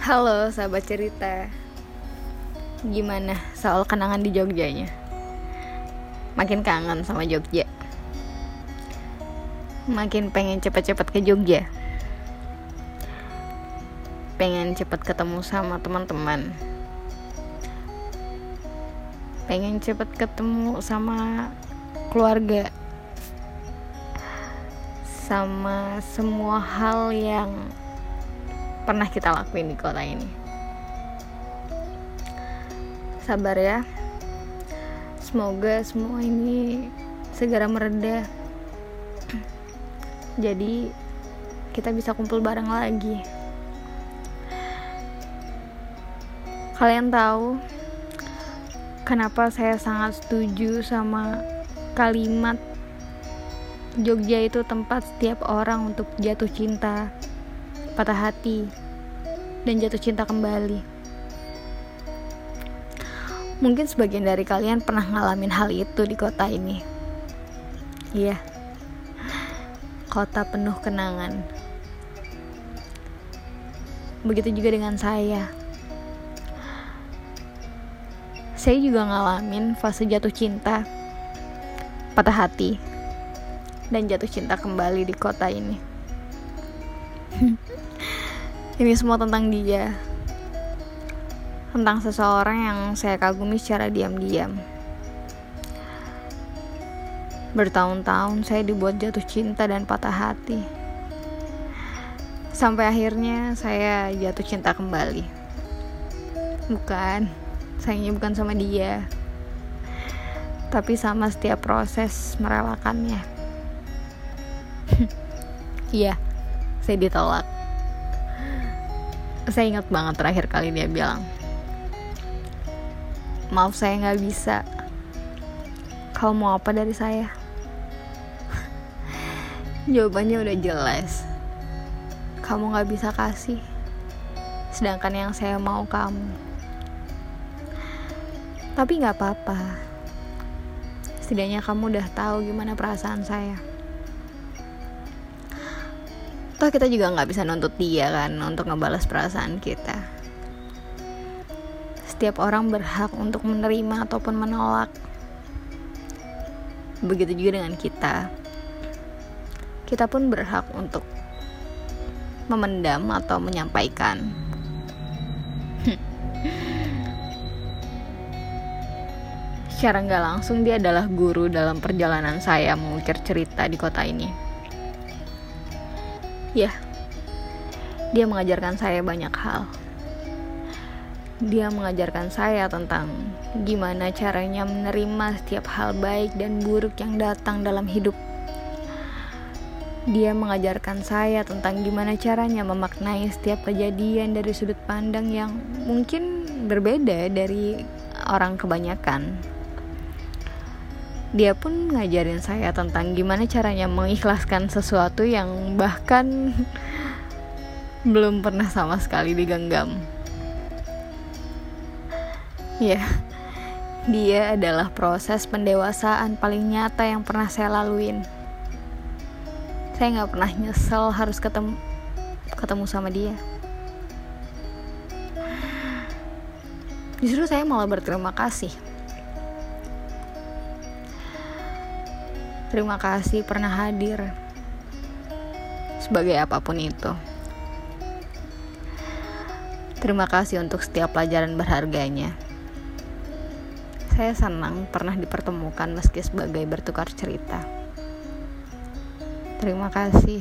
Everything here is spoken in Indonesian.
Halo sahabat cerita. Gimana soal kenangan di Jogjanya? Makin kangen sama Jogja. Makin pengen cepet-cepet ke Jogja. Pengen cepet ketemu sama teman-teman. Pengen cepet ketemu sama keluarga. Sama semua hal yang pernah kita lakuin di kota ini. Sabar ya. Semoga semua ini segera mereda. Jadi kita bisa kumpul bareng lagi. Kalian tahu kenapa saya sangat setuju sama kalimat Jogja itu tempat setiap orang untuk jatuh cinta patah hati, dan jatuh cinta kembali. Mungkin sebagian dari kalian pernah ngalamin hal itu di kota ini. Iya, kota penuh kenangan. Begitu juga dengan saya. Saya juga ngalamin fase jatuh cinta, patah hati, dan jatuh cinta kembali di kota ini. Ini semua tentang dia. Tentang seseorang yang saya kagumi secara diam-diam. Bertahun-tahun saya dibuat jatuh cinta dan patah hati. Sampai akhirnya saya jatuh cinta kembali. Bukan, sayangnya bukan sama dia. Tapi sama setiap proses merelakannya. Iya, saya ditolak saya ingat banget terakhir kali dia bilang maaf saya nggak bisa. Kau mau apa dari saya? Jawabannya udah jelas. Kamu nggak bisa kasih sedangkan yang saya mau kamu. Tapi nggak apa-apa. Setidaknya kamu udah tahu gimana perasaan saya toh kita juga nggak bisa nuntut dia kan untuk ngebalas perasaan kita? Setiap orang berhak untuk menerima ataupun menolak. Begitu juga dengan kita. Kita pun berhak untuk memendam atau menyampaikan. Secara nggak langsung dia adalah guru dalam perjalanan saya mengukir cerita di kota ini Ya, dia mengajarkan saya banyak hal. Dia mengajarkan saya tentang gimana caranya menerima setiap hal baik dan buruk yang datang dalam hidup. Dia mengajarkan saya tentang gimana caranya memaknai setiap kejadian dari sudut pandang yang mungkin berbeda dari orang kebanyakan dia pun ngajarin saya tentang gimana caranya mengikhlaskan sesuatu yang bahkan belum pernah sama sekali digenggam. Ya, dia adalah proses pendewasaan paling nyata yang pernah saya laluin. Saya nggak pernah nyesel harus ketemu ketemu sama dia. Justru saya malah berterima kasih Terima kasih pernah hadir sebagai apa pun itu. Terima kasih untuk setiap pelajaran berharganya. Saya senang pernah dipertemukan meski sebagai bertukar cerita. Terima kasih